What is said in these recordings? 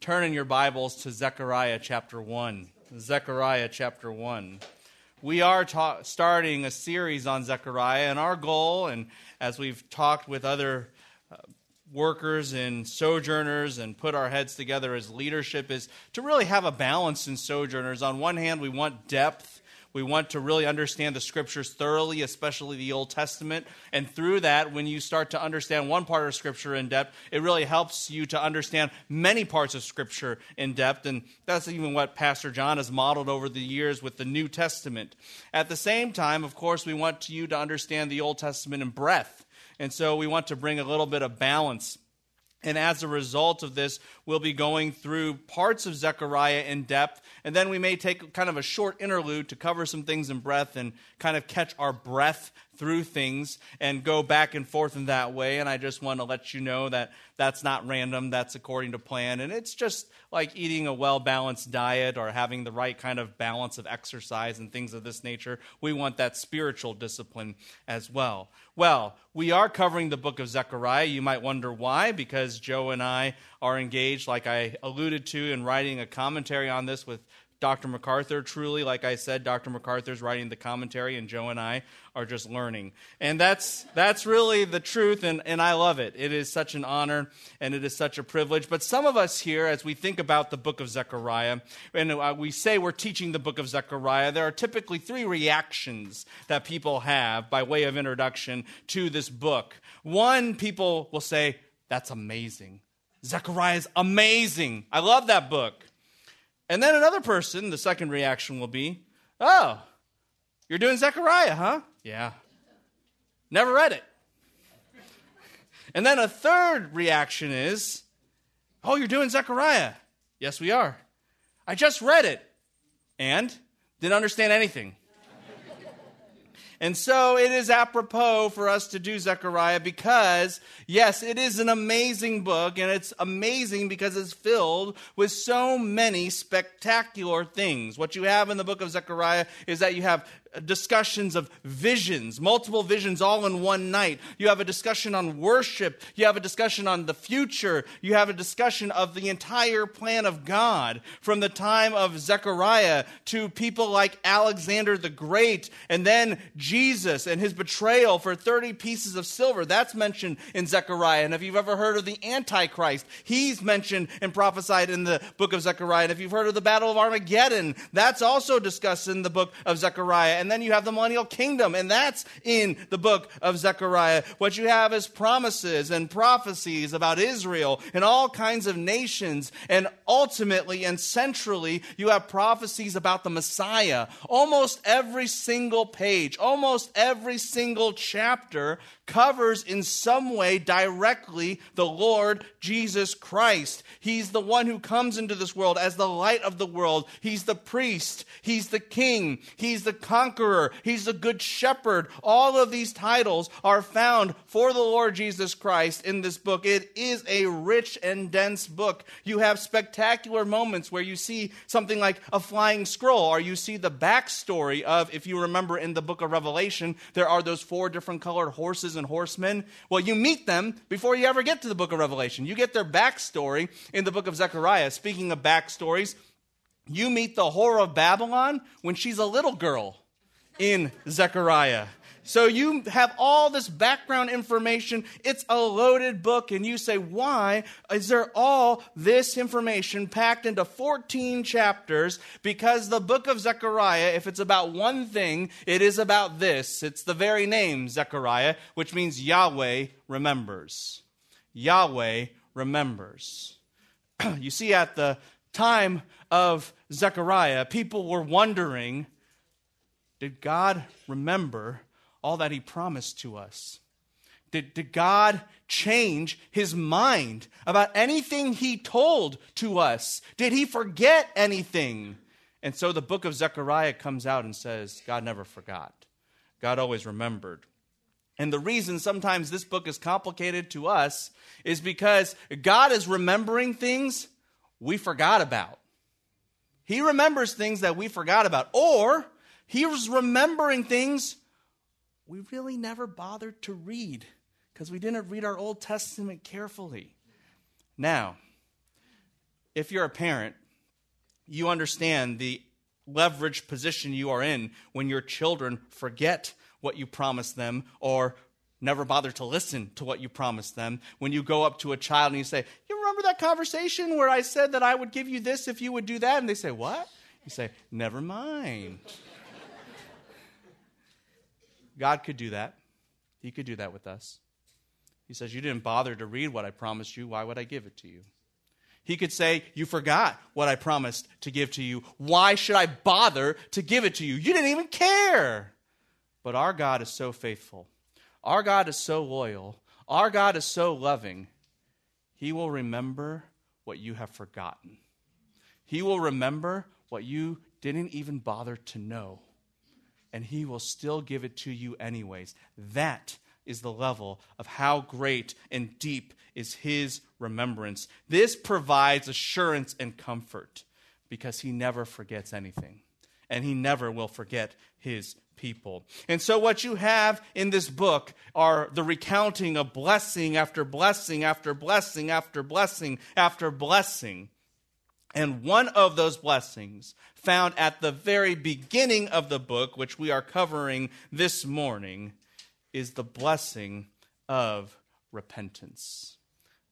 turn in your Bibles to Zechariah chapter 1. Zechariah chapter 1. We are ta- starting a series on Zechariah, and our goal, and as we've talked with other uh, workers and sojourners and put our heads together as leadership, is to really have a balance in sojourners. On one hand, we want depth we want to really understand the scriptures thoroughly, especially the Old Testament. And through that, when you start to understand one part of scripture in depth, it really helps you to understand many parts of scripture in depth. And that's even what Pastor John has modeled over the years with the New Testament. At the same time, of course, we want you to understand the Old Testament in breadth. And so we want to bring a little bit of balance. And as a result of this, we'll be going through parts of Zechariah in depth and then we may take kind of a short interlude to cover some things in breath and kind of catch our breath through things and go back and forth in that way. And I just want to let you know that that's not random, that's according to plan. And it's just like eating a well balanced diet or having the right kind of balance of exercise and things of this nature. We want that spiritual discipline as well. Well, we are covering the book of Zechariah. You might wonder why, because Joe and I are engaged, like I alluded to, in writing a commentary on this with Dr. MacArthur. Truly, like I said, Dr. MacArthur's writing the commentary, and Joe and I are just learning. And that's, that's really the truth, and, and I love it. It is such an honor, and it is such a privilege. But some of us here, as we think about the book of Zechariah, and uh, we say we're teaching the book of Zechariah, there are typically three reactions that people have by way of introduction to this book. One, people will say, That's amazing. Zechariah is amazing. I love that book. And then another person, the second reaction will be, Oh, you're doing Zechariah, huh? Yeah. Never read it. And then a third reaction is, Oh, you're doing Zechariah. Yes, we are. I just read it and didn't understand anything. And so it is apropos for us to do Zechariah because, yes, it is an amazing book, and it's amazing because it's filled with so many spectacular things. What you have in the book of Zechariah is that you have discussions of visions, multiple visions all in one night. You have a discussion on worship. You have a discussion on the future. You have a discussion of the entire plan of God from the time of Zechariah to people like Alexander the Great and then Jesus and his betrayal for 30 pieces of silver. That's mentioned in Zechariah. And if you've ever heard of the Antichrist, he's mentioned and prophesied in the book of Zechariah. And if you've heard of the Battle of Armageddon, that's also discussed in the book of Zechariah and then you have the millennial kingdom, and that's in the book of Zechariah. What you have is promises and prophecies about Israel and all kinds of nations, and ultimately and centrally, you have prophecies about the Messiah. Almost every single page, almost every single chapter covers in some way directly the Lord Jesus Christ. He's the one who comes into this world as the light of the world. He's the priest. He's the king. He's the conqueror. He's the good shepherd. All of these titles are found for the Lord Jesus Christ in this book. It is a rich and dense book. You have spectacular moments where you see something like a flying scroll, or you see the backstory of, if you remember in the book of Revelation, there are those four different colored horses and horsemen? Well, you meet them before you ever get to the book of Revelation. You get their backstory in the book of Zechariah. Speaking of backstories, you meet the whore of Babylon when she's a little girl in Zechariah. So you have all this background information. It's a loaded book, and you say, why is there all this information packed into 14 chapters? Because the book of Zechariah, if it's about one thing, it is about this. It's the very name, Zechariah, which means Yahweh remembers. Yahweh remembers. you see, at the time of Zechariah, people were wondering did God remember all that he promised to us? Did, did God change his mind about anything he told to us? Did he forget anything? And so the book of Zechariah comes out and says, God never forgot. God always remembered. And the reason sometimes this book is complicated to us is because God is remembering things we forgot about. He remembers things that we forgot about, or He's remembering things we really never bothered to read because we didn't read our Old Testament carefully. Now, if you're a parent, you understand the leveraged position you are in when your children forget what you promised them or never bother to listen to what you promised them. When you go up to a child and you say, You remember that conversation where I said that I would give you this if you would do that? And they say, What? You say, Never mind. God could do that. He could do that with us. He says, You didn't bother to read what I promised you. Why would I give it to you? He could say, You forgot what I promised to give to you. Why should I bother to give it to you? You didn't even care. But our God is so faithful. Our God is so loyal. Our God is so loving. He will remember what you have forgotten. He will remember what you didn't even bother to know. And He will still give it to you, anyways. That is the level of how great and deep is his remembrance. This provides assurance and comfort because he never forgets anything and he never will forget his people. And so, what you have in this book are the recounting of blessing after blessing after blessing after blessing after blessing. And one of those blessings, found at the very beginning of the book, which we are covering this morning, is the blessing of repentance.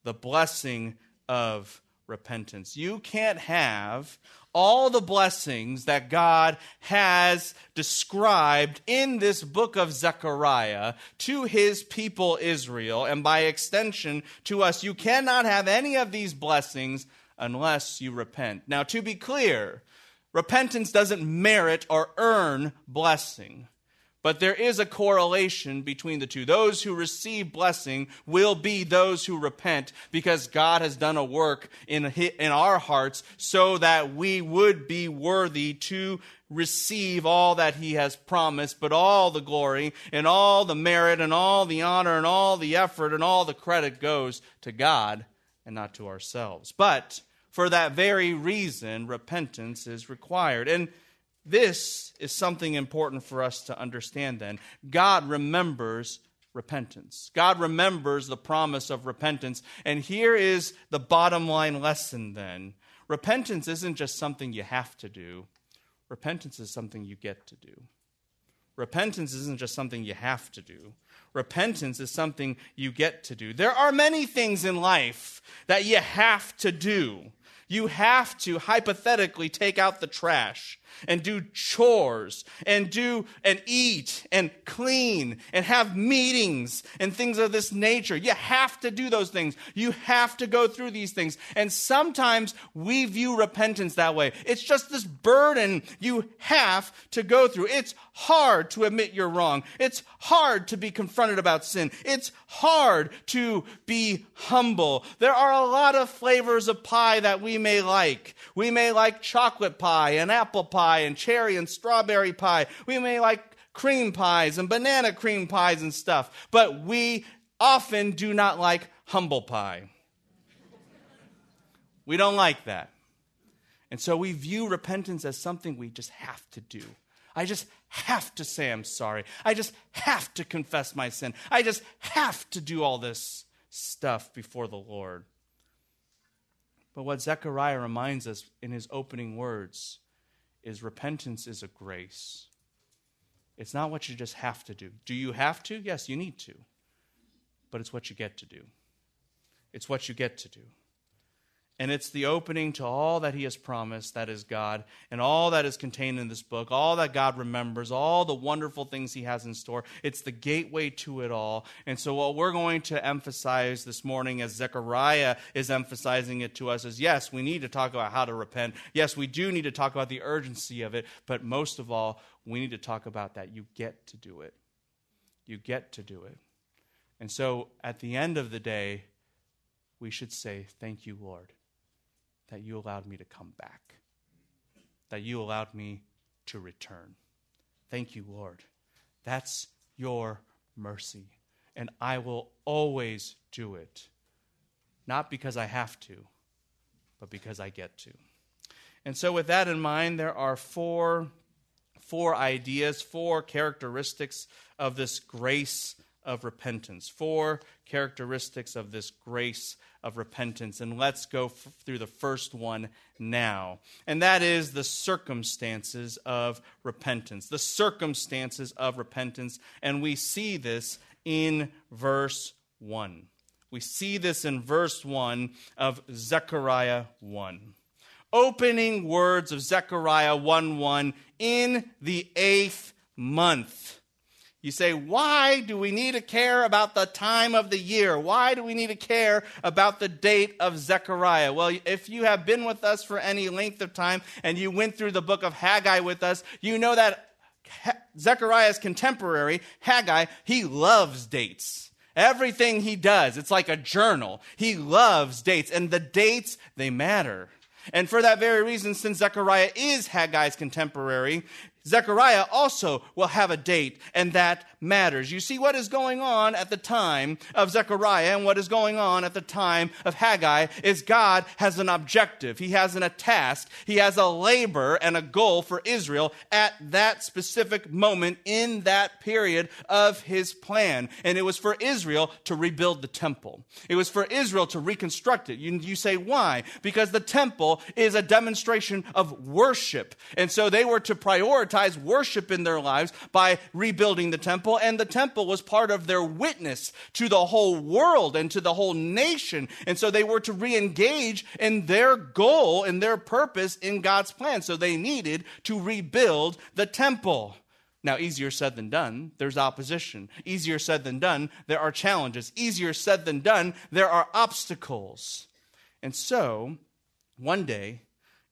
The blessing of repentance. You can't have all the blessings that God has described in this book of Zechariah to his people Israel, and by extension to us. You cannot have any of these blessings unless you repent. Now, to be clear, repentance doesn't merit or earn blessing. But there is a correlation between the two. Those who receive blessing will be those who repent because God has done a work in, in our hearts so that we would be worthy to receive all that He has promised, but all the glory and all the merit and all the honor and all the effort and all the credit goes to God and not to ourselves. But for that very reason, repentance is required. And this is something important for us to understand then. God remembers repentance. God remembers the promise of repentance. And here is the bottom line lesson then repentance isn't just something you have to do, repentance is something you get to do. Repentance isn't just something you have to do. Repentance is something you get to do. There are many things in life that you have to do. You have to hypothetically take out the trash and do chores and do and eat and clean and have meetings and things of this nature. You have to do those things. You have to go through these things. And sometimes we view repentance that way. It's just this burden you have to go through. It's hard to admit you're wrong. It's hard to be confronted about sin. It's hard to be humble. There are a lot of flavors of pie that we may like. We may like chocolate pie and apple pie and cherry and strawberry pie. We may like cream pies and banana cream pies and stuff. But we often do not like humble pie. We don't like that. And so we view repentance as something we just have to do. I just have to say I'm sorry. I just have to confess my sin. I just have to do all this stuff before the Lord. But what Zechariah reminds us in his opening words is repentance is a grace. It's not what you just have to do. Do you have to? Yes, you need to. But it's what you get to do. It's what you get to do. And it's the opening to all that He has promised, that is God, and all that is contained in this book, all that God remembers, all the wonderful things He has in store. It's the gateway to it all. And so, what we're going to emphasize this morning, as Zechariah is emphasizing it to us, is yes, we need to talk about how to repent. Yes, we do need to talk about the urgency of it. But most of all, we need to talk about that you get to do it. You get to do it. And so, at the end of the day, we should say, Thank you, Lord that you allowed me to come back, that you allowed me to return. Thank you, Lord. That's your mercy. And I will always do it, not because I have to, but because I get to. And so, with that in mind, there are four, four ideas, four characteristics of this grace of repentance. Four characteristics of this grace of repentance. And let's go f- through the first one now. And that is the circumstances of repentance. The circumstances of repentance. And we see this in verse 1. We see this in verse 1 of Zechariah 1. Opening words of Zechariah 1 1 in the eighth month. You say, why do we need to care about the time of the year? Why do we need to care about the date of Zechariah? Well, if you have been with us for any length of time and you went through the book of Haggai with us, you know that Zechariah's contemporary, Haggai, he loves dates. Everything he does, it's like a journal. He loves dates, and the dates, they matter. And for that very reason, since Zechariah is Haggai's contemporary, Zechariah also will have a date, and that matters. You see, what is going on at the time of Zechariah and what is going on at the time of Haggai is God has an objective. He has an, a task. He has a labor and a goal for Israel at that specific moment in that period of his plan. And it was for Israel to rebuild the temple. It was for Israel to reconstruct it. You, you say, why? Because the temple is a demonstration of worship. And so they were to prioritize prioritize worship in their lives by rebuilding the temple, and the temple was part of their witness to the whole world and to the whole nation. And so they were to re engage in their goal and their purpose in God's plan. So they needed to rebuild the temple. Now, easier said than done, there's opposition. Easier said than done, there are challenges. Easier said than done, there are obstacles. And so, one day,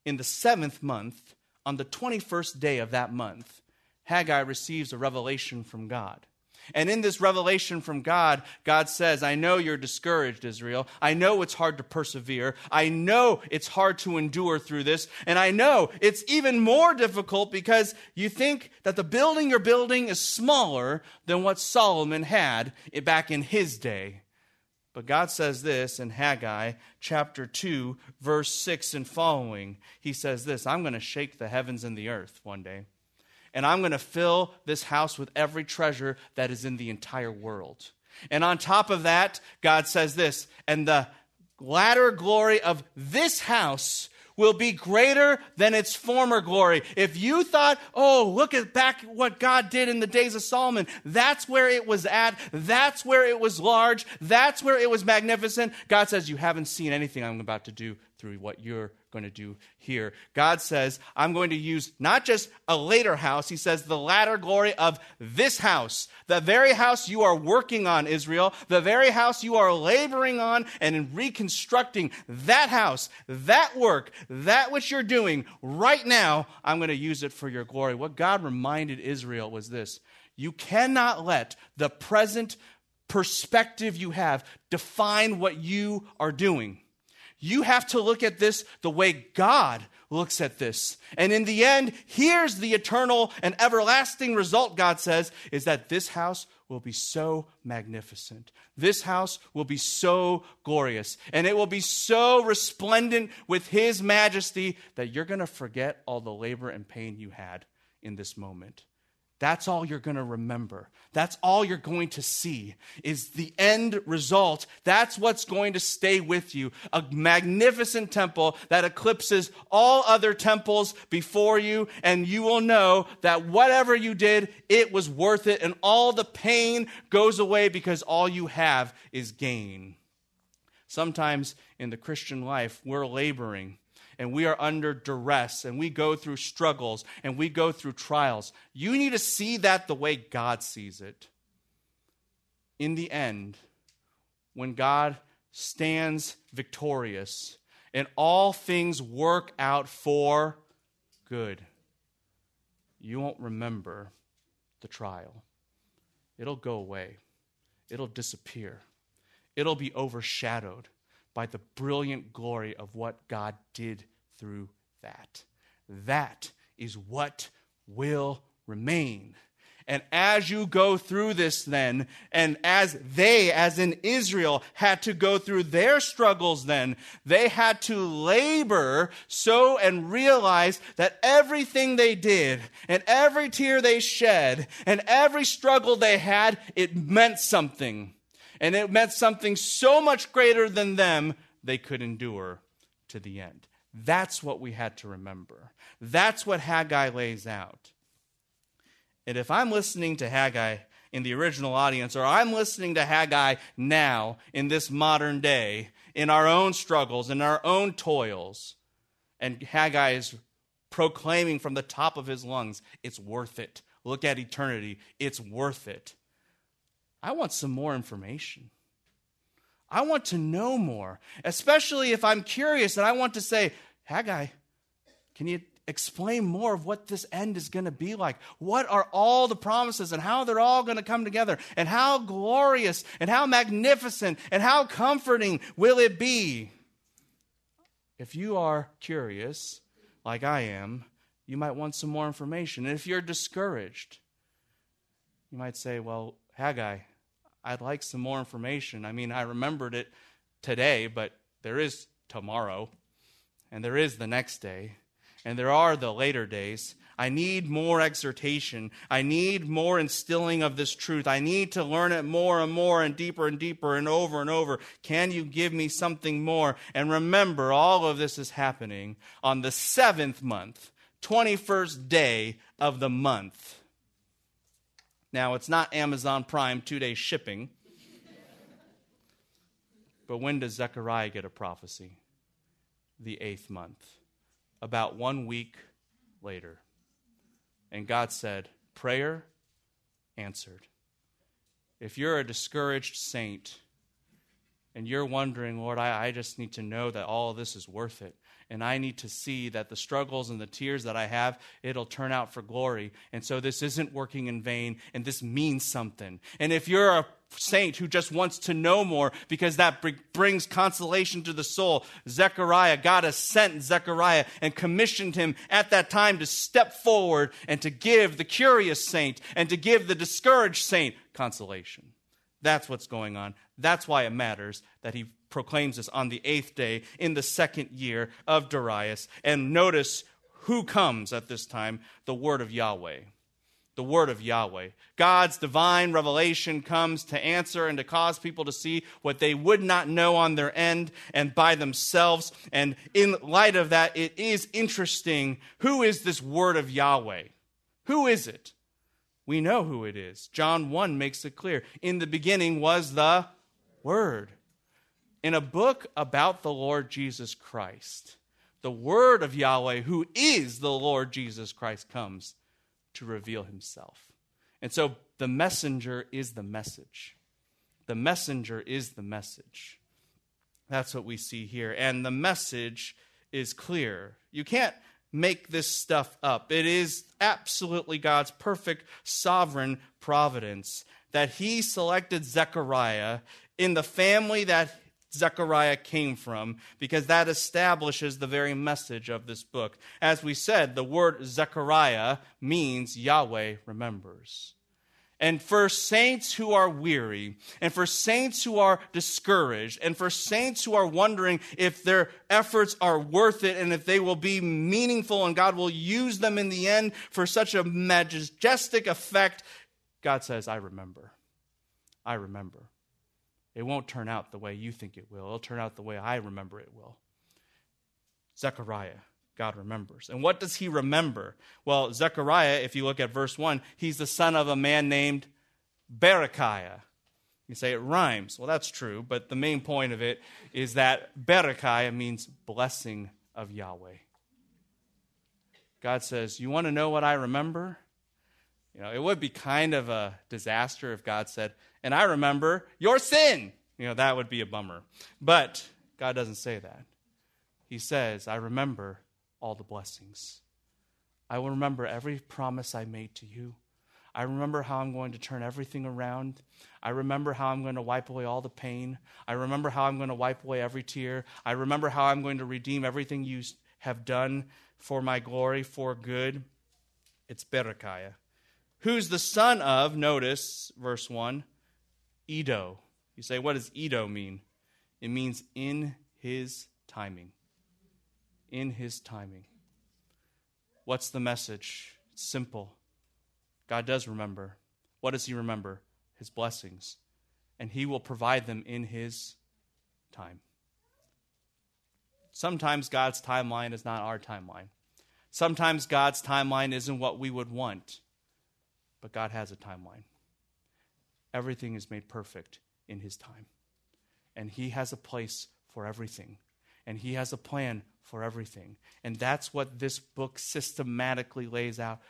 in the seventh month, on the 21st day of that month, Haggai receives a revelation from God. And in this revelation from God, God says, I know you're discouraged, Israel. I know it's hard to persevere. I know it's hard to endure through this. And I know it's even more difficult because you think that the building you're building is smaller than what Solomon had back in his day. But God says this in Haggai chapter 2, verse 6 and following. He says this I'm going to shake the heavens and the earth one day, and I'm going to fill this house with every treasure that is in the entire world. And on top of that, God says this, and the latter glory of this house will be greater than its former glory. If you thought, oh, look at back what God did in the days of Solomon, that's where it was at, that's where it was large, that's where it was magnificent. God says, you haven't seen anything I'm about to do through what you're going to do here. God says, I'm going to use not just a later house, He says, the latter glory of this house, the very house you are working on, Israel, the very house you are laboring on and in reconstructing that house, that work, that which you're doing right now, I'm going to use it for your glory. What God reminded Israel was this you cannot let the present perspective you have define what you are doing. You have to look at this the way God looks at this. And in the end, here's the eternal and everlasting result, God says, is that this house will be so magnificent. This house will be so glorious. And it will be so resplendent with His majesty that you're going to forget all the labor and pain you had in this moment. That's all you're going to remember. That's all you're going to see is the end result. That's what's going to stay with you. A magnificent temple that eclipses all other temples before you. And you will know that whatever you did, it was worth it. And all the pain goes away because all you have is gain. Sometimes in the Christian life, we're laboring and we are under duress and we go through struggles and we go through trials. You need to see that the way God sees it. In the end, when God stands victorious and all things work out for good, you won't remember the trial. It'll go away, it'll disappear, it'll be overshadowed by the brilliant glory of what God did through that. That is what will remain. And as you go through this, then, and as they, as in Israel, had to go through their struggles, then, they had to labor so and realize that everything they did, and every tear they shed, and every struggle they had, it meant something. And it meant something so much greater than them, they could endure to the end. That's what we had to remember. That's what Haggai lays out. And if I'm listening to Haggai in the original audience, or I'm listening to Haggai now in this modern day, in our own struggles, in our own toils, and Haggai is proclaiming from the top of his lungs, it's worth it. Look at eternity, it's worth it. I want some more information. I want to know more, especially if I'm curious and I want to say, Haggai, can you explain more of what this end is going to be like. What are all the promises and how they're all going to come together and how glorious and how magnificent and how comforting will it be? If you are curious, like I am, you might want some more information. And if you're discouraged, you might say, Well, Haggai, I'd like some more information. I mean, I remembered it today, but there is tomorrow, and there is the next day and there are the later days. I need more exhortation. I need more instilling of this truth. I need to learn it more and more and deeper and deeper and over and over. Can you give me something more? And remember, all of this is happening on the seventh month, 21st day of the month. Now, it's not Amazon Prime two day shipping. but when does Zechariah get a prophecy? The eighth month about one week later. And God said, Prayer answered. If you're a discouraged saint and you're wondering, Lord, I, I just need to know that all this is worth it, and I need to see that the struggles and the tears that I have, it'll turn out for glory. And so this isn't working in vain, and this means something. And if you're a saint who just wants to know more because that brings consolation to the soul. Zechariah, God has sent Zechariah and commissioned him at that time to step forward and to give the curious saint and to give the discouraged saint consolation. That's what's going on. That's why it matters that he proclaims this on the eighth day in the second year of Darius. And notice who comes at this time the word of Yahweh. The word of Yahweh. God's divine revelation comes to answer and to cause people to see what they would not know on their end and by themselves. And in light of that, it is interesting who is this word of Yahweh? Who is it? We know who it is. John 1 makes it clear. In the beginning was the Word in a book about the Lord Jesus Christ, the word of Yahweh, who is the Lord Jesus Christ, comes to reveal himself. And so the messenger is the message. The messenger is the message. That's what we see here. And the message is clear. You can't make this stuff up. It is absolutely God's perfect sovereign providence that he selected Zechariah in the family that Zechariah came from, because that establishes the very message of this book. As we said, the word Zechariah means Yahweh remembers. And for saints who are weary, and for saints who are discouraged, and for saints who are wondering if their efforts are worth it and if they will be meaningful and God will use them in the end for such a majestic effect, God says, I remember. I remember. It won't turn out the way you think it will. It'll turn out the way I remember it will. Zechariah, God remembers. And what does he remember? Well, Zechariah, if you look at verse 1, he's the son of a man named Berechiah. You say it rhymes. Well, that's true, but the main point of it is that Berechiah means blessing of Yahweh. God says, You want to know what I remember? You know, it would be kind of a disaster if God said, and I remember your sin. You know, that would be a bummer. But God doesn't say that. He says, I remember all the blessings. I will remember every promise I made to you. I remember how I'm going to turn everything around. I remember how I'm going to wipe away all the pain. I remember how I'm going to wipe away every tear. I remember how I'm going to redeem everything you have done for my glory, for good. It's Berechiah who's the son of, notice verse 1, Iddo. You say, what does Iddo mean? It means in his timing. In his timing. What's the message? It's simple. God does remember. What does he remember? His blessings. And he will provide them in his time. Sometimes God's timeline is not our timeline. Sometimes God's timeline isn't what we would want, but God has a timeline. Everything is made perfect in His time. And He has a place for everything, and He has a plan for everything. And that's what this book systematically lays out.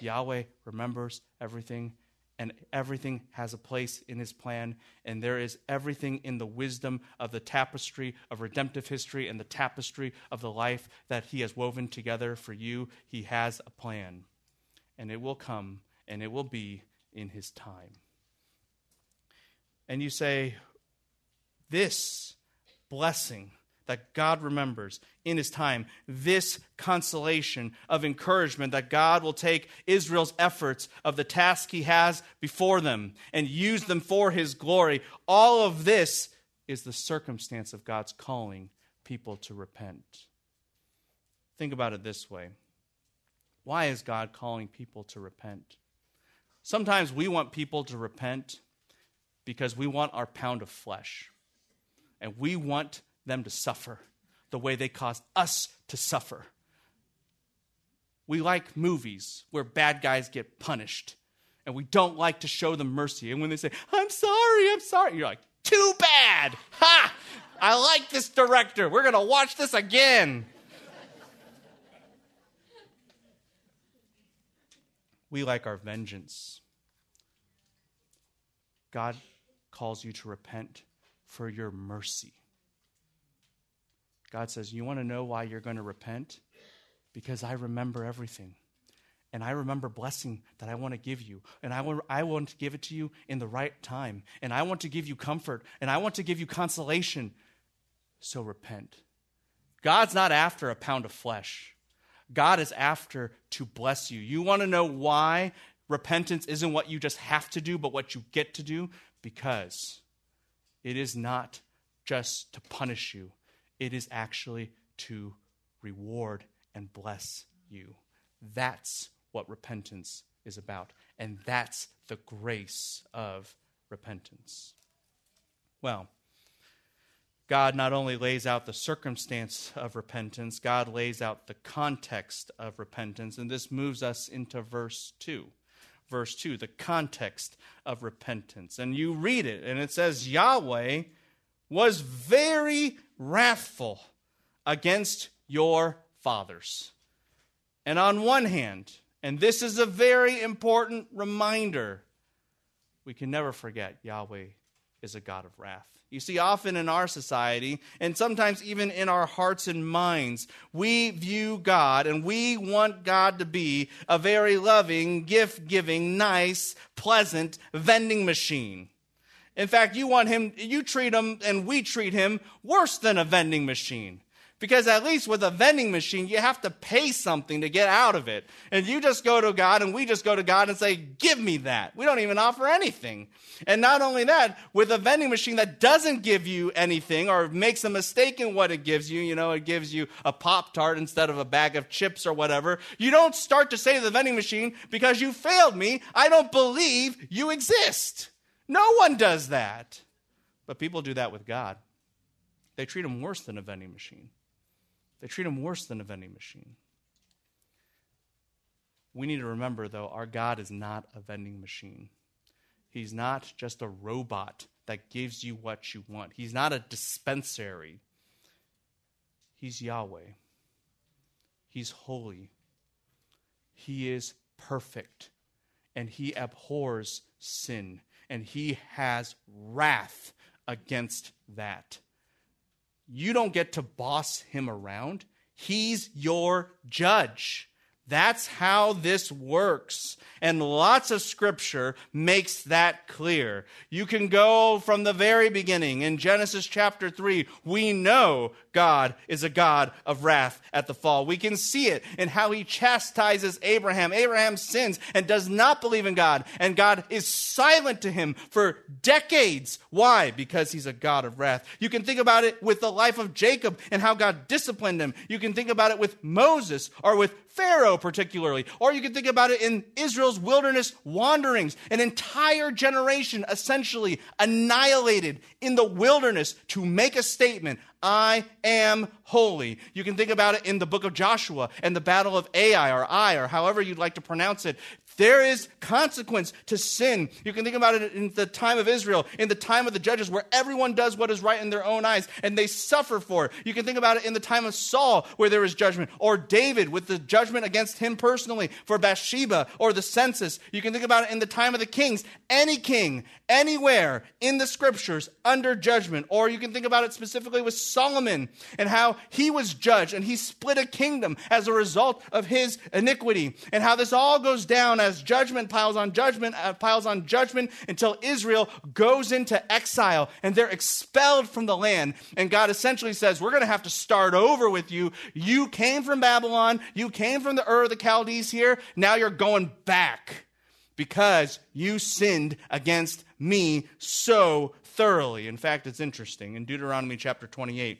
Yahweh remembers everything, and everything has a place in his plan, and there is everything in the wisdom of the tapestry of redemptive history and the tapestry of the life that he has woven together for you. He has a plan, and it will come, and it will be in his time. And you say, This blessing that God remembers in his time, this consolation of encouragement that God will take Israel's efforts of the task he has before them and use them for his glory. All of this is the circumstance of God's calling people to repent. Think about it this way Why is God calling people to repent? Sometimes we want people to repent because we want our pound of flesh. And we want them to suffer the way they caused us to suffer. We like movies where bad guys get punished, and we don't like to show them mercy. And when they say, I'm sorry, I'm sorry, you're like, too bad. Ha! I like this director. We're going to watch this again. we like our vengeance. God calls you to repent for your mercy. God says, You want to know why you're going to repent? Because I remember everything. And I remember blessing that I want to give you. And I want, I want to give it to you in the right time. And I want to give you comfort. And I want to give you consolation. So repent. God's not after a pound of flesh. God is after to bless you. You want to know why repentance isn't what you just have to do, but what you get to do? Because it is not just to punish you, it is actually to reward and bless you. That's what repentance is about. And that's the grace of repentance. Well, God not only lays out the circumstance of repentance, God lays out the context of repentance. And this moves us into verse 2. Verse 2, the context of repentance. And you read it, and it says, Yahweh was very wrathful against your fathers. And on one hand, and this is a very important reminder, we can never forget Yahweh is a God of wrath. You see, often in our society, and sometimes even in our hearts and minds, we view God and we want God to be a very loving, gift giving, nice, pleasant vending machine. In fact, you want him, you treat him and we treat him worse than a vending machine. Because at least with a vending machine, you have to pay something to get out of it. And you just go to God and we just go to God and say, Give me that. We don't even offer anything. And not only that, with a vending machine that doesn't give you anything or makes a mistake in what it gives you, you know, it gives you a Pop Tart instead of a bag of chips or whatever, you don't start to say to the vending machine, Because you failed me, I don't believe you exist. No one does that. But people do that with God. They treat him worse than a vending machine. They treat him worse than a vending machine. We need to remember, though, our God is not a vending machine. He's not just a robot that gives you what you want, He's not a dispensary. He's Yahweh. He's holy. He is perfect. And He abhors sin and he has wrath against that. You don't get to boss him around, he's your judge. That's how this works. And lots of scripture makes that clear. You can go from the very beginning. In Genesis chapter 3, we know God is a God of wrath at the fall. We can see it in how he chastises Abraham. Abraham sins and does not believe in God, and God is silent to him for decades. Why? Because he's a God of wrath. You can think about it with the life of Jacob and how God disciplined him. You can think about it with Moses or with Pharaoh, particularly. Or you can think about it in Israel's wilderness wanderings. An entire generation essentially annihilated in the wilderness to make a statement I am holy. You can think about it in the book of Joshua and the battle of Ai or Ai or however you'd like to pronounce it. There is consequence to sin. You can think about it in the time of Israel, in the time of the judges, where everyone does what is right in their own eyes and they suffer for it. You can think about it in the time of Saul, where there is judgment, or David with the judgment against him personally for Bathsheba or the census. You can think about it in the time of the kings. Any king, anywhere in the scriptures under judgment. Or you can think about it specifically with Solomon and how he was judged and he split a kingdom as a result of his iniquity. And how this all goes down as as judgment piles on judgment, uh, piles on judgment until Israel goes into exile and they're expelled from the land. And God essentially says, We're going to have to start over with you. You came from Babylon, you came from the Ur of the Chaldees here. Now you're going back because you sinned against me so thoroughly. In fact, it's interesting. In Deuteronomy chapter 28,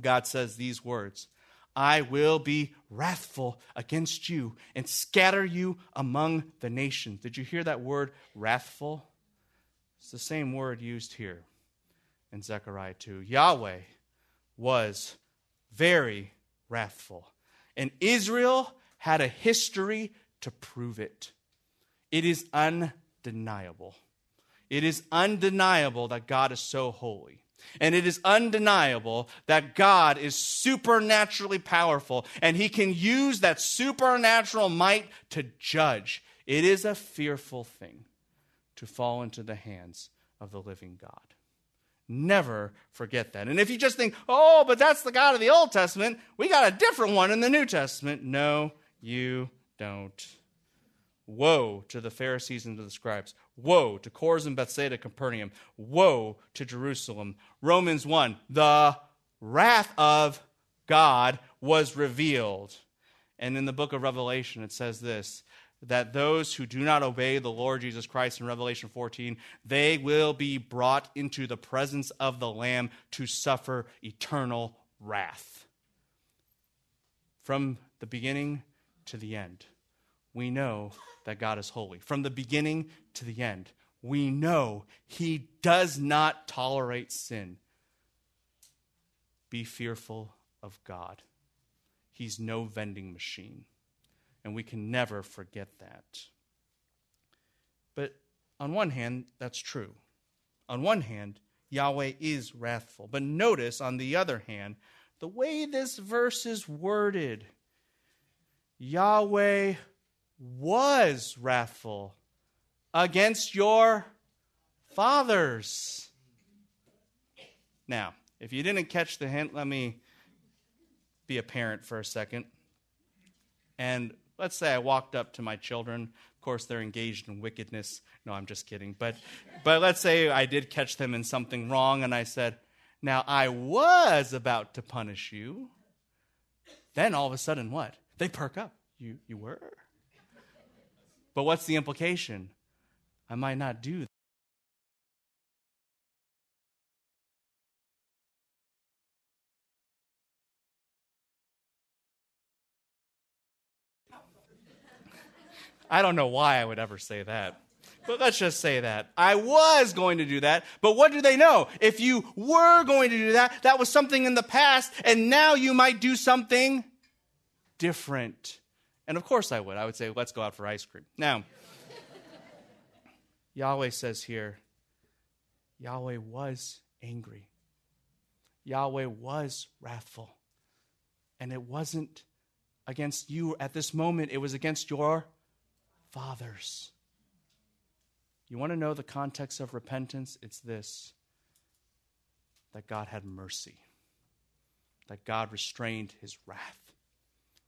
God says these words I will be wrathful against you and scatter you among the nations. Did you hear that word, wrathful? It's the same word used here in Zechariah 2. Yahweh was very wrathful, and Israel had a history to prove it. It is undeniable. It is undeniable that God is so holy. And it is undeniable that God is supernaturally powerful and he can use that supernatural might to judge. It is a fearful thing to fall into the hands of the living God. Never forget that. And if you just think, oh, but that's the God of the Old Testament, we got a different one in the New Testament. No, you don't. Woe to the Pharisees and to the scribes. Woe to Chorazin, Bethsaida, Capernaum. Woe to Jerusalem. Romans 1. The wrath of God was revealed. And in the book of Revelation, it says this that those who do not obey the Lord Jesus Christ in Revelation 14, they will be brought into the presence of the Lamb to suffer eternal wrath. From the beginning to the end, we know that God is holy. From the beginning to the end, we know He does not tolerate sin. Be fearful of God. He's no vending machine. And we can never forget that. But on one hand, that's true. On one hand, Yahweh is wrathful. But notice, on the other hand, the way this verse is worded Yahweh was wrathful against your fathers. Now, if you didn't catch the hint, let me be a parent for a second. And let's say I walked up to my children. Of course, they're engaged in wickedness. No, I'm just kidding. But, but let's say I did catch them in something wrong, and I said, Now, I was about to punish you. Then all of a sudden, what? They perk up. You, you were? But what's the implication? I might not do that. I don't know why I would ever say that. But let's just say that. I was going to do that. But what do they know? If you were going to do that, that was something in the past, and now you might do something different. And of course I would. I would say, let's go out for ice cream. Now, Yahweh says here, Yahweh was angry. Yahweh was wrathful. And it wasn't against you at this moment, it was against your fathers. You want to know the context of repentance? It's this that God had mercy, that God restrained his wrath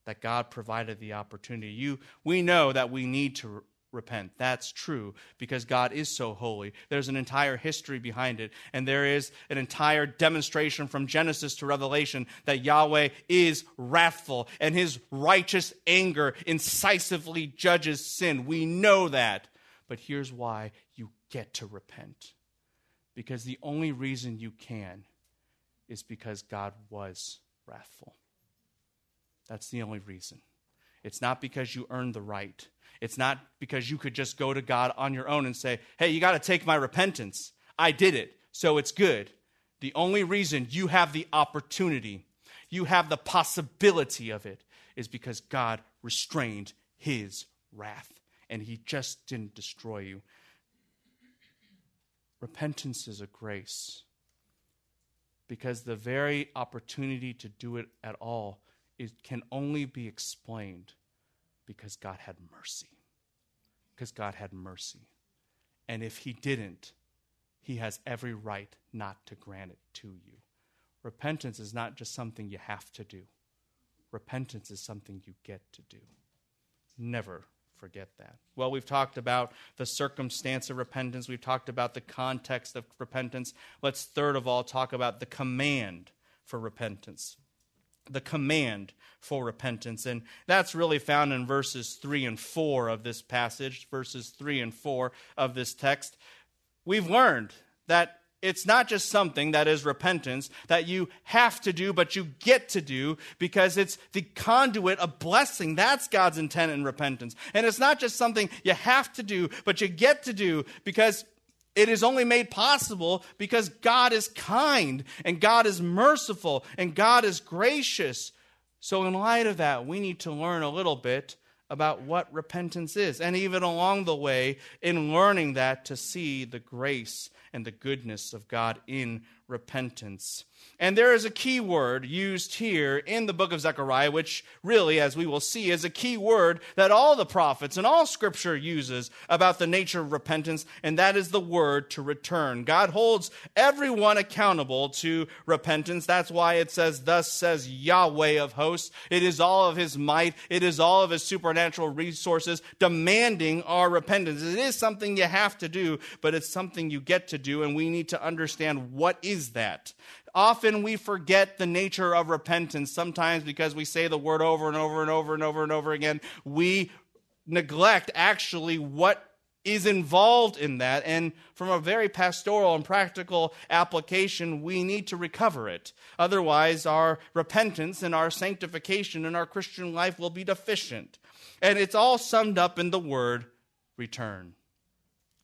that God provided the opportunity. You, we know that we need to repent. That's true because God is so holy. There's an entire history behind it, and there is an entire demonstration from Genesis to Revelation that Yahweh is wrathful and his righteous anger incisively judges sin. We know that. But here's why you get to repent. Because the only reason you can is because God was wrathful. That's the only reason. It's not because you earned the right. It's not because you could just go to God on your own and say, hey, you got to take my repentance. I did it, so it's good. The only reason you have the opportunity, you have the possibility of it, is because God restrained his wrath and he just didn't destroy you. Repentance is a grace because the very opportunity to do it at all it can only be explained because God had mercy. Because God had mercy. And if He didn't, He has every right not to grant it to you. Repentance is not just something you have to do, repentance is something you get to do. Never forget that. Well, we've talked about the circumstance of repentance, we've talked about the context of repentance. Let's, third of all, talk about the command for repentance the command for repentance. And that's really found in verses 3 and 4 of this passage, verses 3 and 4 of this text. We've learned that it's not just something that is repentance that you have to do, but you get to do because it's the conduit of blessing. That's God's intent in repentance. And it's not just something you have to do, but you get to do because it is only made possible because God is kind and God is merciful and God is gracious. So, in light of that, we need to learn a little bit about what repentance is. And even along the way, in learning that, to see the grace and the goodness of God in repentance. And there is a key word used here in the book of Zechariah, which really, as we will see, is a key word that all the prophets and all scripture uses about the nature of repentance, and that is the word to return. God holds everyone accountable to repentance. That's why it says, Thus says Yahweh of hosts. It is all of his might, it is all of his supernatural resources demanding our repentance. It is something you have to do, but it's something you get to do, and we need to understand what is that. Often we forget the nature of repentance, sometimes because we say the word over and over and over and over and over again. We neglect actually what is involved in that. And from a very pastoral and practical application, we need to recover it. Otherwise, our repentance and our sanctification and our Christian life will be deficient. And it's all summed up in the word return.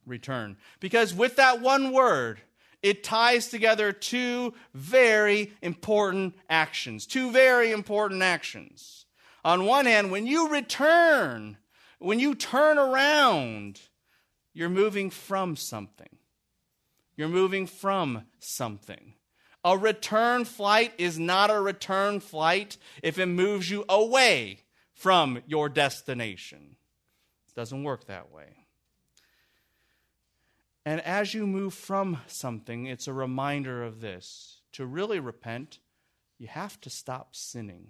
Return. Because with that one word, it ties together two very important actions. Two very important actions. On one hand, when you return, when you turn around, you're moving from something. You're moving from something. A return flight is not a return flight if it moves you away from your destination. It doesn't work that way. And as you move from something, it's a reminder of this. To really repent, you have to stop sinning.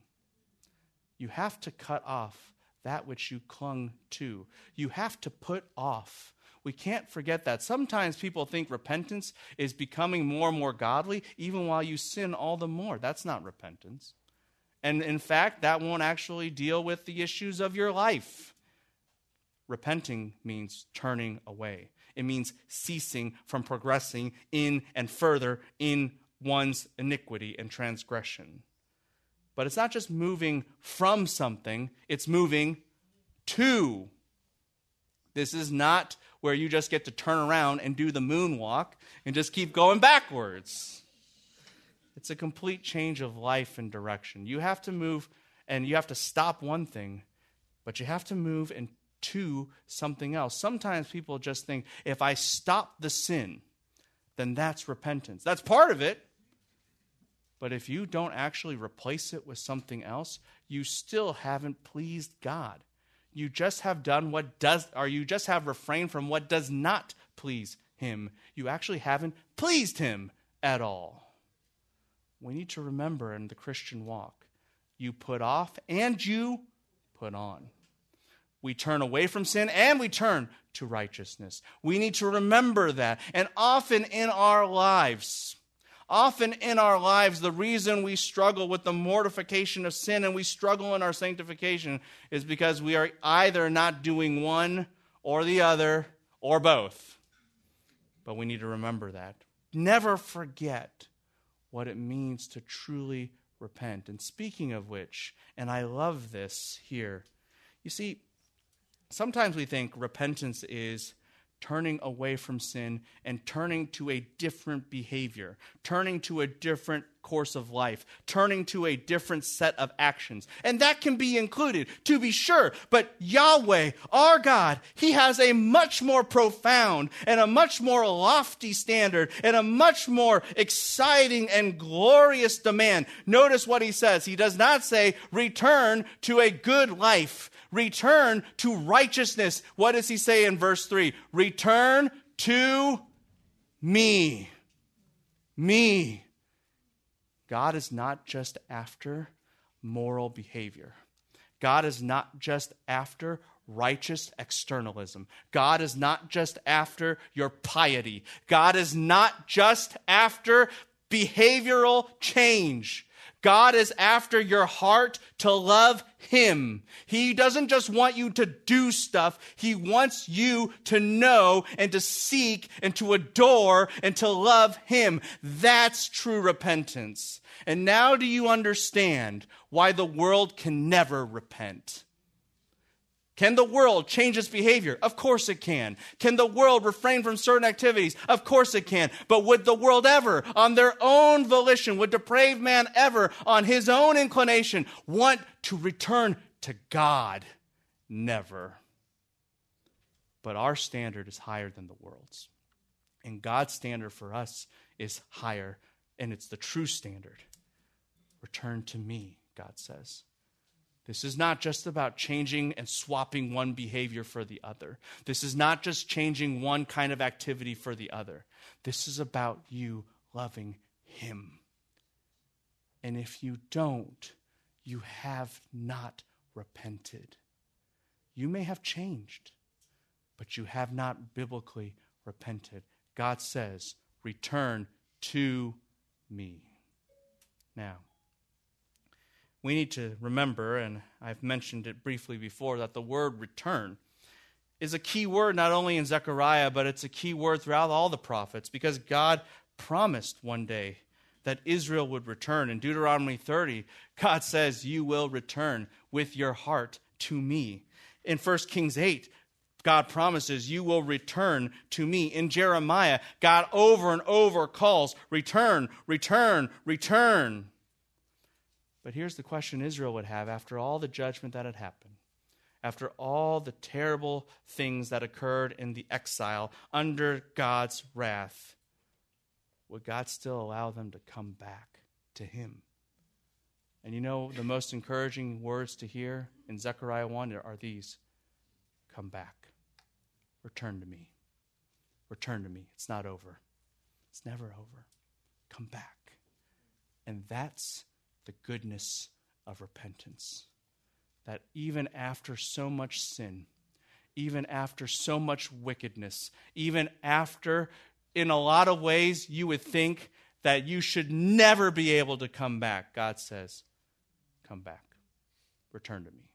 You have to cut off that which you clung to. You have to put off. We can't forget that. Sometimes people think repentance is becoming more and more godly, even while you sin all the more. That's not repentance. And in fact, that won't actually deal with the issues of your life. Repenting means turning away. It means ceasing from progressing in and further in one's iniquity and transgression. But it's not just moving from something, it's moving to. This is not where you just get to turn around and do the moonwalk and just keep going backwards. It's a complete change of life and direction. You have to move and you have to stop one thing, but you have to move and to something else. Sometimes people just think if I stop the sin, then that's repentance. That's part of it. But if you don't actually replace it with something else, you still haven't pleased God. You just have done what does, or you just have refrained from what does not please Him. You actually haven't pleased Him at all. We need to remember in the Christian walk you put off and you put on. We turn away from sin and we turn to righteousness. We need to remember that. And often in our lives, often in our lives, the reason we struggle with the mortification of sin and we struggle in our sanctification is because we are either not doing one or the other or both. But we need to remember that. Never forget what it means to truly repent. And speaking of which, and I love this here, you see, sometimes we think repentance is turning away from sin and turning to a different behavior, turning to a different course of life, turning to a different set of actions. And that can be included, to be sure. But Yahweh, our God, He has a much more profound and a much more lofty standard and a much more exciting and glorious demand. Notice what He says. He does not say, return to a good life return to righteousness. What does he say in verse 3? Return to me. Me. God is not just after moral behavior. God is not just after righteous externalism. God is not just after your piety. God is not just after behavioral change. God is after your heart to love Him. He doesn't just want you to do stuff, He wants you to know and to seek and to adore and to love Him. That's true repentance. And now do you understand why the world can never repent? Can the world change its behavior? Of course it can. Can the world refrain from certain activities? Of course it can. But would the world ever, on their own volition, would depraved man ever, on his own inclination, want to return to God? Never. But our standard is higher than the world's. And God's standard for us is higher, and it's the true standard. Return to me, God says. This is not just about changing and swapping one behavior for the other. This is not just changing one kind of activity for the other. This is about you loving Him. And if you don't, you have not repented. You may have changed, but you have not biblically repented. God says, Return to me. Now, we need to remember, and I've mentioned it briefly before, that the word return is a key word not only in Zechariah, but it's a key word throughout all the prophets because God promised one day that Israel would return. In Deuteronomy 30, God says, You will return with your heart to me. In 1 Kings 8, God promises, You will return to me. In Jeremiah, God over and over calls, Return, return, return. But here's the question Israel would have after all the judgment that had happened, after all the terrible things that occurred in the exile under God's wrath. Would God still allow them to come back to Him? And you know, the most encouraging words to hear in Zechariah 1 are these Come back. Return to me. Return to me. It's not over. It's never over. Come back. And that's the goodness of repentance. That even after so much sin, even after so much wickedness, even after, in a lot of ways, you would think that you should never be able to come back, God says, Come back. Return to me.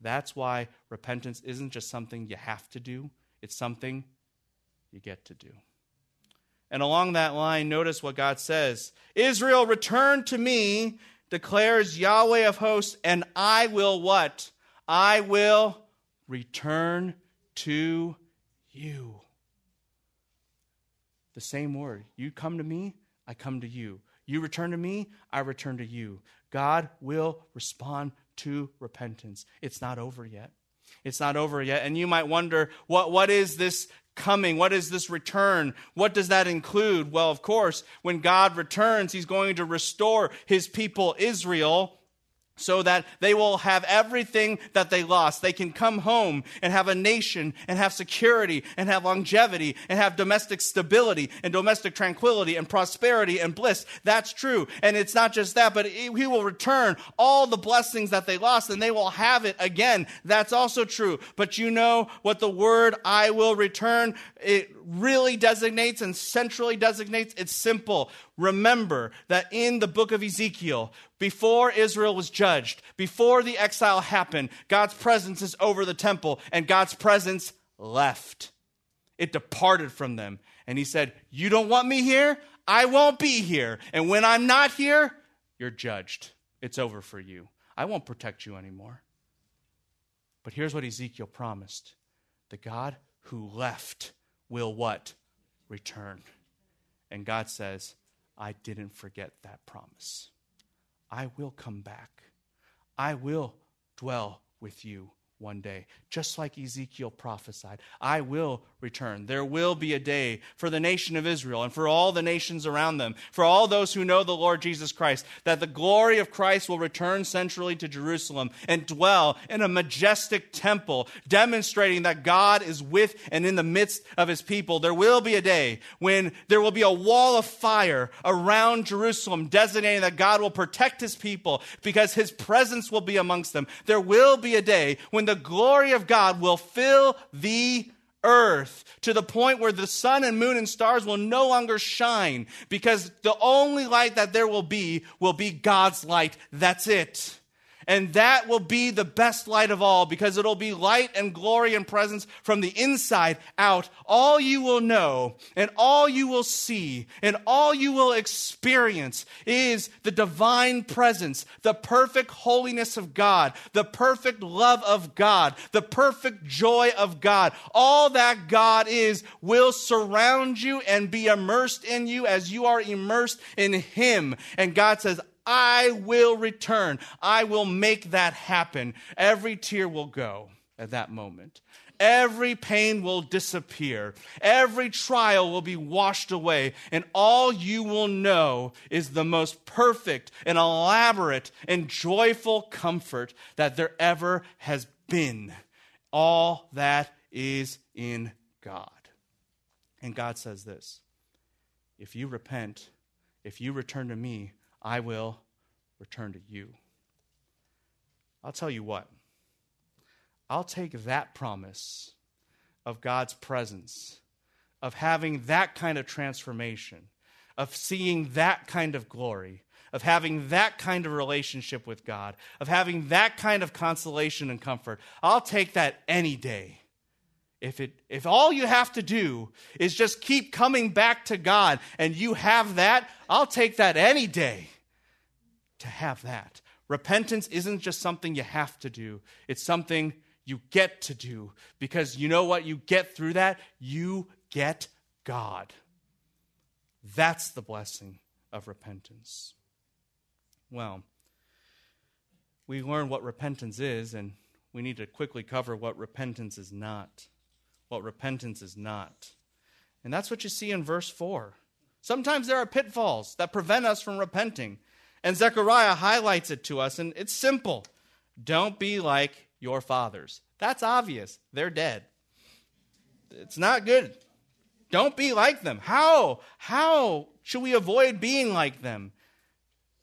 That's why repentance isn't just something you have to do, it's something you get to do. And along that line, notice what God says Israel, return to me, declares Yahweh of hosts, and I will what? I will return to you. The same word. You come to me, I come to you. You return to me, I return to you. God will respond to repentance. It's not over yet. It's not over yet. And you might wonder, what, what is this coming? What is this return? What does that include? Well, of course, when God returns, he's going to restore his people Israel so that they will have everything that they lost. They can come home and have a nation and have security and have longevity and have domestic stability and domestic tranquility and prosperity and bliss. That's true. And it's not just that, but he will return all the blessings that they lost and they will have it again. That's also true. But you know what the word I will return, it really designates and centrally designates? It's simple. Remember that in the book of Ezekiel, before Israel was judged, before the exile happened, God's presence is over the temple, and God's presence left. It departed from them. And he said, You don't want me here? I won't be here. And when I'm not here, you're judged. It's over for you. I won't protect you anymore. But here's what Ezekiel promised the God who left will what? Return. And God says, I didn't forget that promise. I will come back. I will dwell with you one day, just like Ezekiel prophesied. I will return. There will be a day for the nation of Israel and for all the nations around them, for all those who know the Lord Jesus Christ, that the glory of Christ will return centrally to Jerusalem and dwell in a majestic temple, demonstrating that God is with and in the midst of his people. There will be a day when there will be a wall of fire around Jerusalem, designating that God will protect his people because his presence will be amongst them. There will be a day when the glory of God will fill the earth to the point where the sun and moon and stars will no longer shine because the only light that there will be will be God's light. That's it. And that will be the best light of all because it'll be light and glory and presence from the inside out. All you will know and all you will see and all you will experience is the divine presence, the perfect holiness of God, the perfect love of God, the perfect joy of God. All that God is will surround you and be immersed in you as you are immersed in Him. And God says, I will return. I will make that happen. Every tear will go at that moment. Every pain will disappear. Every trial will be washed away. And all you will know is the most perfect and elaborate and joyful comfort that there ever has been. All that is in God. And God says this if you repent, if you return to me, I will return to you. I'll tell you what, I'll take that promise of God's presence, of having that kind of transformation, of seeing that kind of glory, of having that kind of relationship with God, of having that kind of consolation and comfort. I'll take that any day. If, it, if all you have to do is just keep coming back to God and you have that, I'll take that any day to have that. Repentance isn't just something you have to do, it's something you get to do because you know what you get through that? You get God. That's the blessing of repentance. Well, we learned what repentance is, and we need to quickly cover what repentance is not. What repentance is not. And that's what you see in verse 4. Sometimes there are pitfalls that prevent us from repenting. And Zechariah highlights it to us, and it's simple. Don't be like your fathers. That's obvious. They're dead. It's not good. Don't be like them. How? How should we avoid being like them?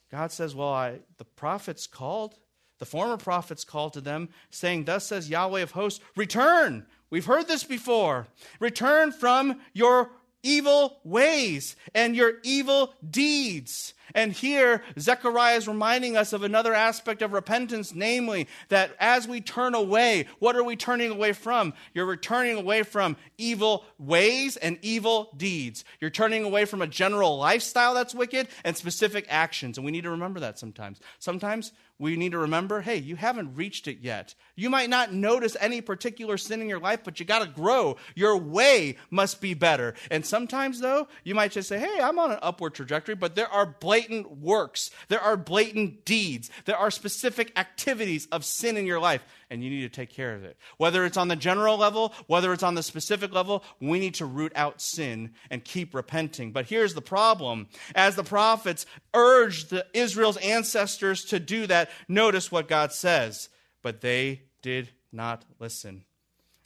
God says, Well, I, the prophets called, the former prophets called to them, saying, Thus says Yahweh of hosts, return. We've heard this before. Return from your evil ways and your evil deeds. And here, Zechariah is reminding us of another aspect of repentance, namely that as we turn away, what are we turning away from? You're returning away from evil ways and evil deeds. You're turning away from a general lifestyle that's wicked and specific actions. And we need to remember that sometimes. Sometimes we need to remember hey, you haven't reached it yet. You might not notice any particular sin in your life, but you got to grow. Your way must be better. And sometimes, though, you might just say, hey, I'm on an upward trajectory, but there are blatant works, there are blatant deeds, there are specific activities of sin in your life and you need to take care of it. Whether it's on the general level, whether it's on the specific level, we need to root out sin and keep repenting. But here's the problem. As the prophets urged the Israel's ancestors to do that, notice what God says. But they did not listen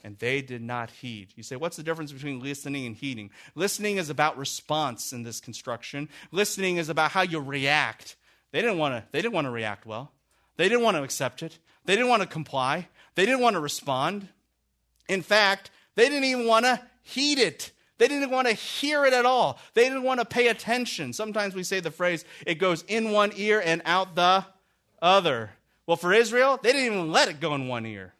and they did not heed. You say, what's the difference between listening and heeding? Listening is about response in this construction. Listening is about how you react. They didn't want to, they didn't want to react well. They didn't want to accept it. They didn't want to comply. They didn't want to respond. In fact, they didn't even want to heed it. They didn't want to hear it at all. They didn't want to pay attention. Sometimes we say the phrase, it goes in one ear and out the other. Well, for Israel, they didn't even let it go in one ear.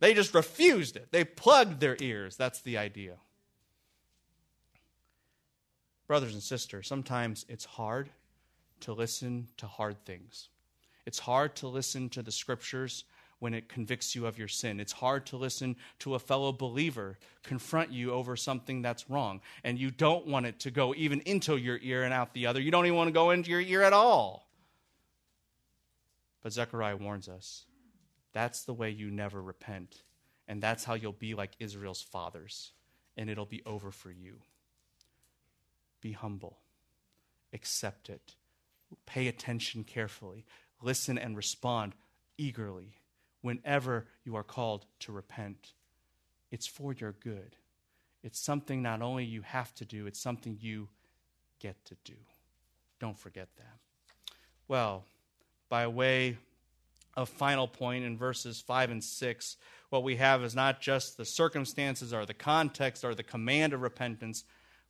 They just refused it. They plugged their ears. That's the idea. Brothers and sisters, sometimes it's hard to listen to hard things. It's hard to listen to the scriptures when it convicts you of your sin. It's hard to listen to a fellow believer confront you over something that's wrong. And you don't want it to go even into your ear and out the other. You don't even want to go into your ear at all. But Zechariah warns us that's the way you never repent. And that's how you'll be like Israel's fathers. And it'll be over for you. Be humble, accept it, pay attention carefully, listen and respond eagerly whenever you are called to repent. It's for your good. It's something not only you have to do, it's something you get to do. Don't forget that. Well, by way a final point in verses 5 and 6, what we have is not just the circumstances or the context or the command of repentance,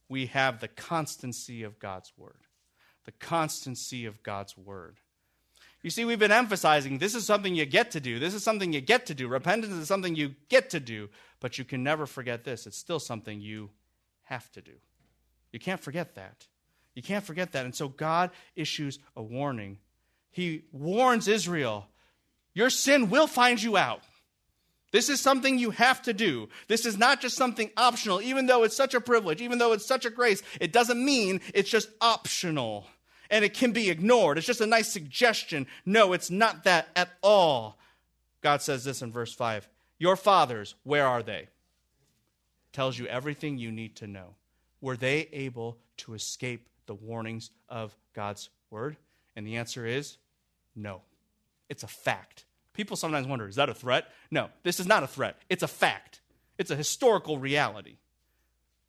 we have the constancy of God's word. The constancy of God's word. You see, we've been emphasizing this is something you get to do. This is something you get to do. Repentance is something you get to do, but you can never forget this. It's still something you have to do. You can't forget that. You can't forget that. And so God issues a warning. He warns Israel your sin will find you out. This is something you have to do. This is not just something optional, even though it's such a privilege, even though it's such a grace. It doesn't mean it's just optional and it can be ignored. It's just a nice suggestion. No, it's not that at all. God says this in verse 5 Your fathers, where are they? Tells you everything you need to know. Were they able to escape the warnings of God's word? And the answer is no. It's a fact. People sometimes wonder is that a threat? No, this is not a threat. It's a fact, it's a historical reality.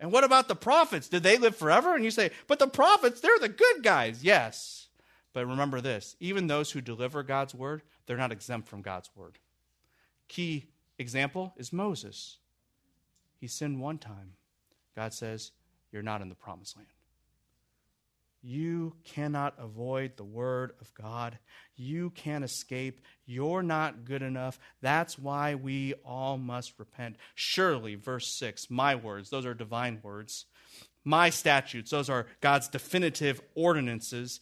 And what about the prophets? Did they live forever? And you say, but the prophets, they're the good guys. Yes. But remember this even those who deliver God's word, they're not exempt from God's word. Key example is Moses. He sinned one time. God says, You're not in the promised land. You cannot avoid the word of God. You can't escape. You're not good enough. That's why we all must repent. Surely, verse 6, my words, those are divine words. My statutes, those are God's definitive ordinances.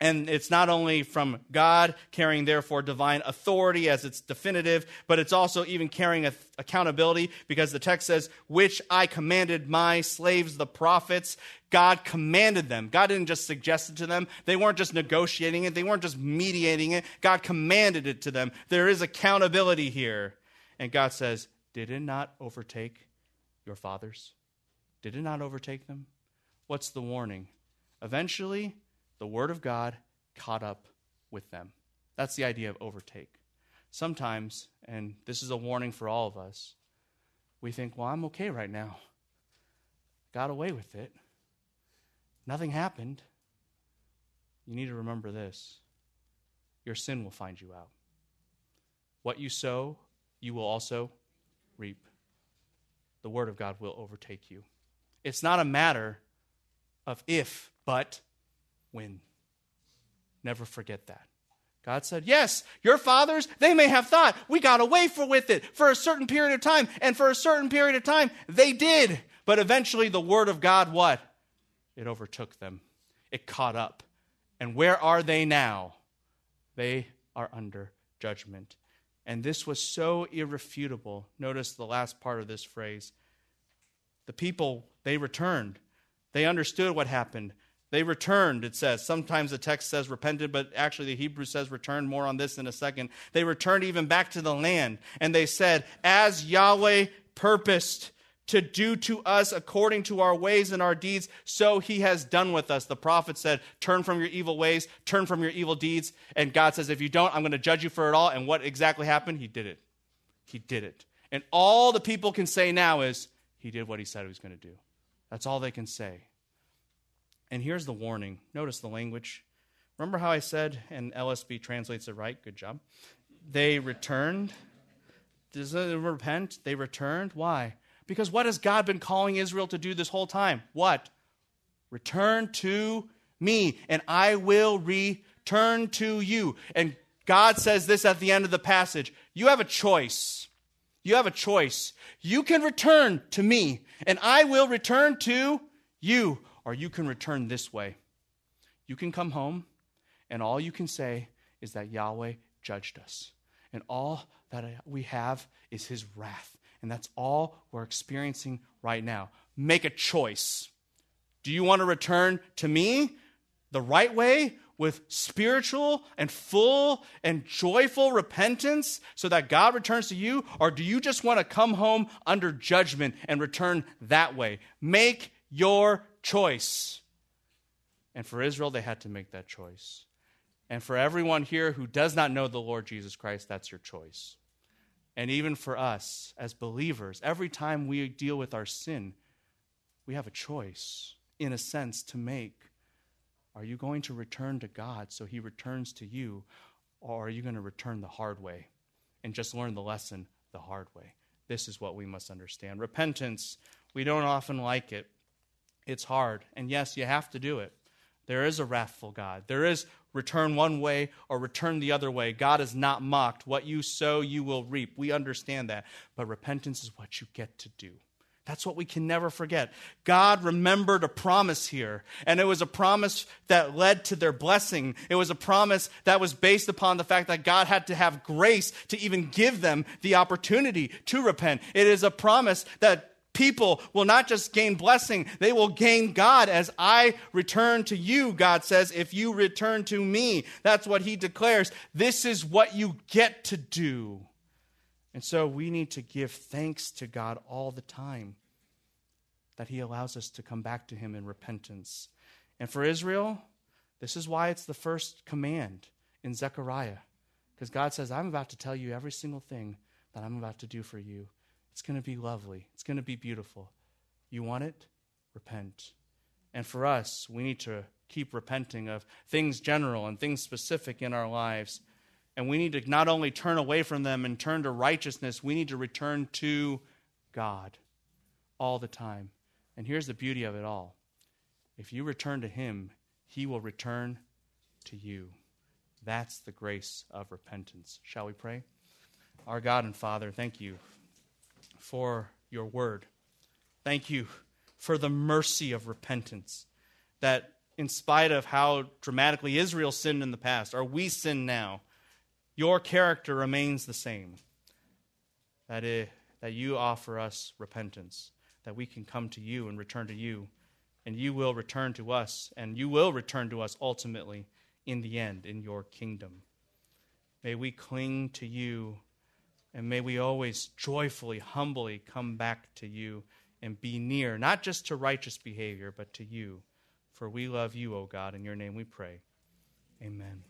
And it's not only from God carrying, therefore, divine authority as it's definitive, but it's also even carrying accountability because the text says, Which I commanded my slaves, the prophets. God commanded them. God didn't just suggest it to them. They weren't just negotiating it, they weren't just mediating it. God commanded it to them. There is accountability here. And God says, Did it not overtake your fathers? Did it not overtake them? What's the warning? Eventually, the Word of God caught up with them. That's the idea of overtake. Sometimes, and this is a warning for all of us, we think, well, I'm okay right now. Got away with it. Nothing happened. You need to remember this your sin will find you out. What you sow, you will also reap. The Word of God will overtake you. It's not a matter of if, but when. Never forget that. God said, Yes, your fathers, they may have thought we got away for, with it for a certain period of time. And for a certain period of time, they did. But eventually, the word of God, what? It overtook them, it caught up. And where are they now? They are under judgment. And this was so irrefutable. Notice the last part of this phrase. The people, they returned. They understood what happened. They returned, it says. Sometimes the text says repented, but actually the Hebrew says returned. More on this in a second. They returned even back to the land. And they said, As Yahweh purposed, to do to us according to our ways and our deeds, so he has done with us. The prophet said, Turn from your evil ways, turn from your evil deeds. And God says, If you don't, I'm going to judge you for it all. And what exactly happened? He did it. He did it. And all the people can say now is, He did what he said he was going to do. That's all they can say. And here's the warning. Notice the language. Remember how I said, and LSB translates it right? Good job. They returned. Does it repent? They returned. Why? Because what has God been calling Israel to do this whole time? What? Return to me, and I will return to you. And God says this at the end of the passage You have a choice. You have a choice. You can return to me, and I will return to you, or you can return this way. You can come home, and all you can say is that Yahweh judged us. And all that we have is his wrath. And that's all we're experiencing right now. Make a choice. Do you want to return to me the right way with spiritual and full and joyful repentance so that God returns to you? Or do you just want to come home under judgment and return that way? Make your choice. And for Israel, they had to make that choice. And for everyone here who does not know the Lord Jesus Christ, that's your choice. And even for us as believers, every time we deal with our sin, we have a choice, in a sense, to make. Are you going to return to God so He returns to you, or are you going to return the hard way and just learn the lesson the hard way? This is what we must understand. Repentance, we don't often like it. It's hard. And yes, you have to do it. There is a wrathful God. There is return one way or return the other way. God is not mocked. What you sow, you will reap. We understand that. But repentance is what you get to do. That's what we can never forget. God remembered a promise here, and it was a promise that led to their blessing. It was a promise that was based upon the fact that God had to have grace to even give them the opportunity to repent. It is a promise that people will not just gain blessing, they will gain God as I return to you, God says, if you return to me. That's what he declares. This is what you get to do. And so we need to give thanks to God all the time that he allows us to come back to him in repentance. And for Israel, this is why it's the first command in Zechariah. Because God says, I'm about to tell you every single thing that I'm about to do for you. It's going to be lovely. It's going to be beautiful. You want it? Repent. And for us, we need to keep repenting of things general and things specific in our lives. And we need to not only turn away from them and turn to righteousness, we need to return to God all the time. And here's the beauty of it all if you return to Him, He will return to you. That's the grace of repentance. Shall we pray? Our God and Father, thank you for your word. Thank you for the mercy of repentance. That in spite of how dramatically Israel sinned in the past, or we sin now, your character remains the same. That, that you offer us repentance, that we can come to you and return to you, and you will return to us, and you will return to us ultimately in the end in your kingdom. May we cling to you and may we always joyfully, humbly come back to you and be near, not just to righteous behavior, but to you. For we love you, O God. In your name we pray. Amen.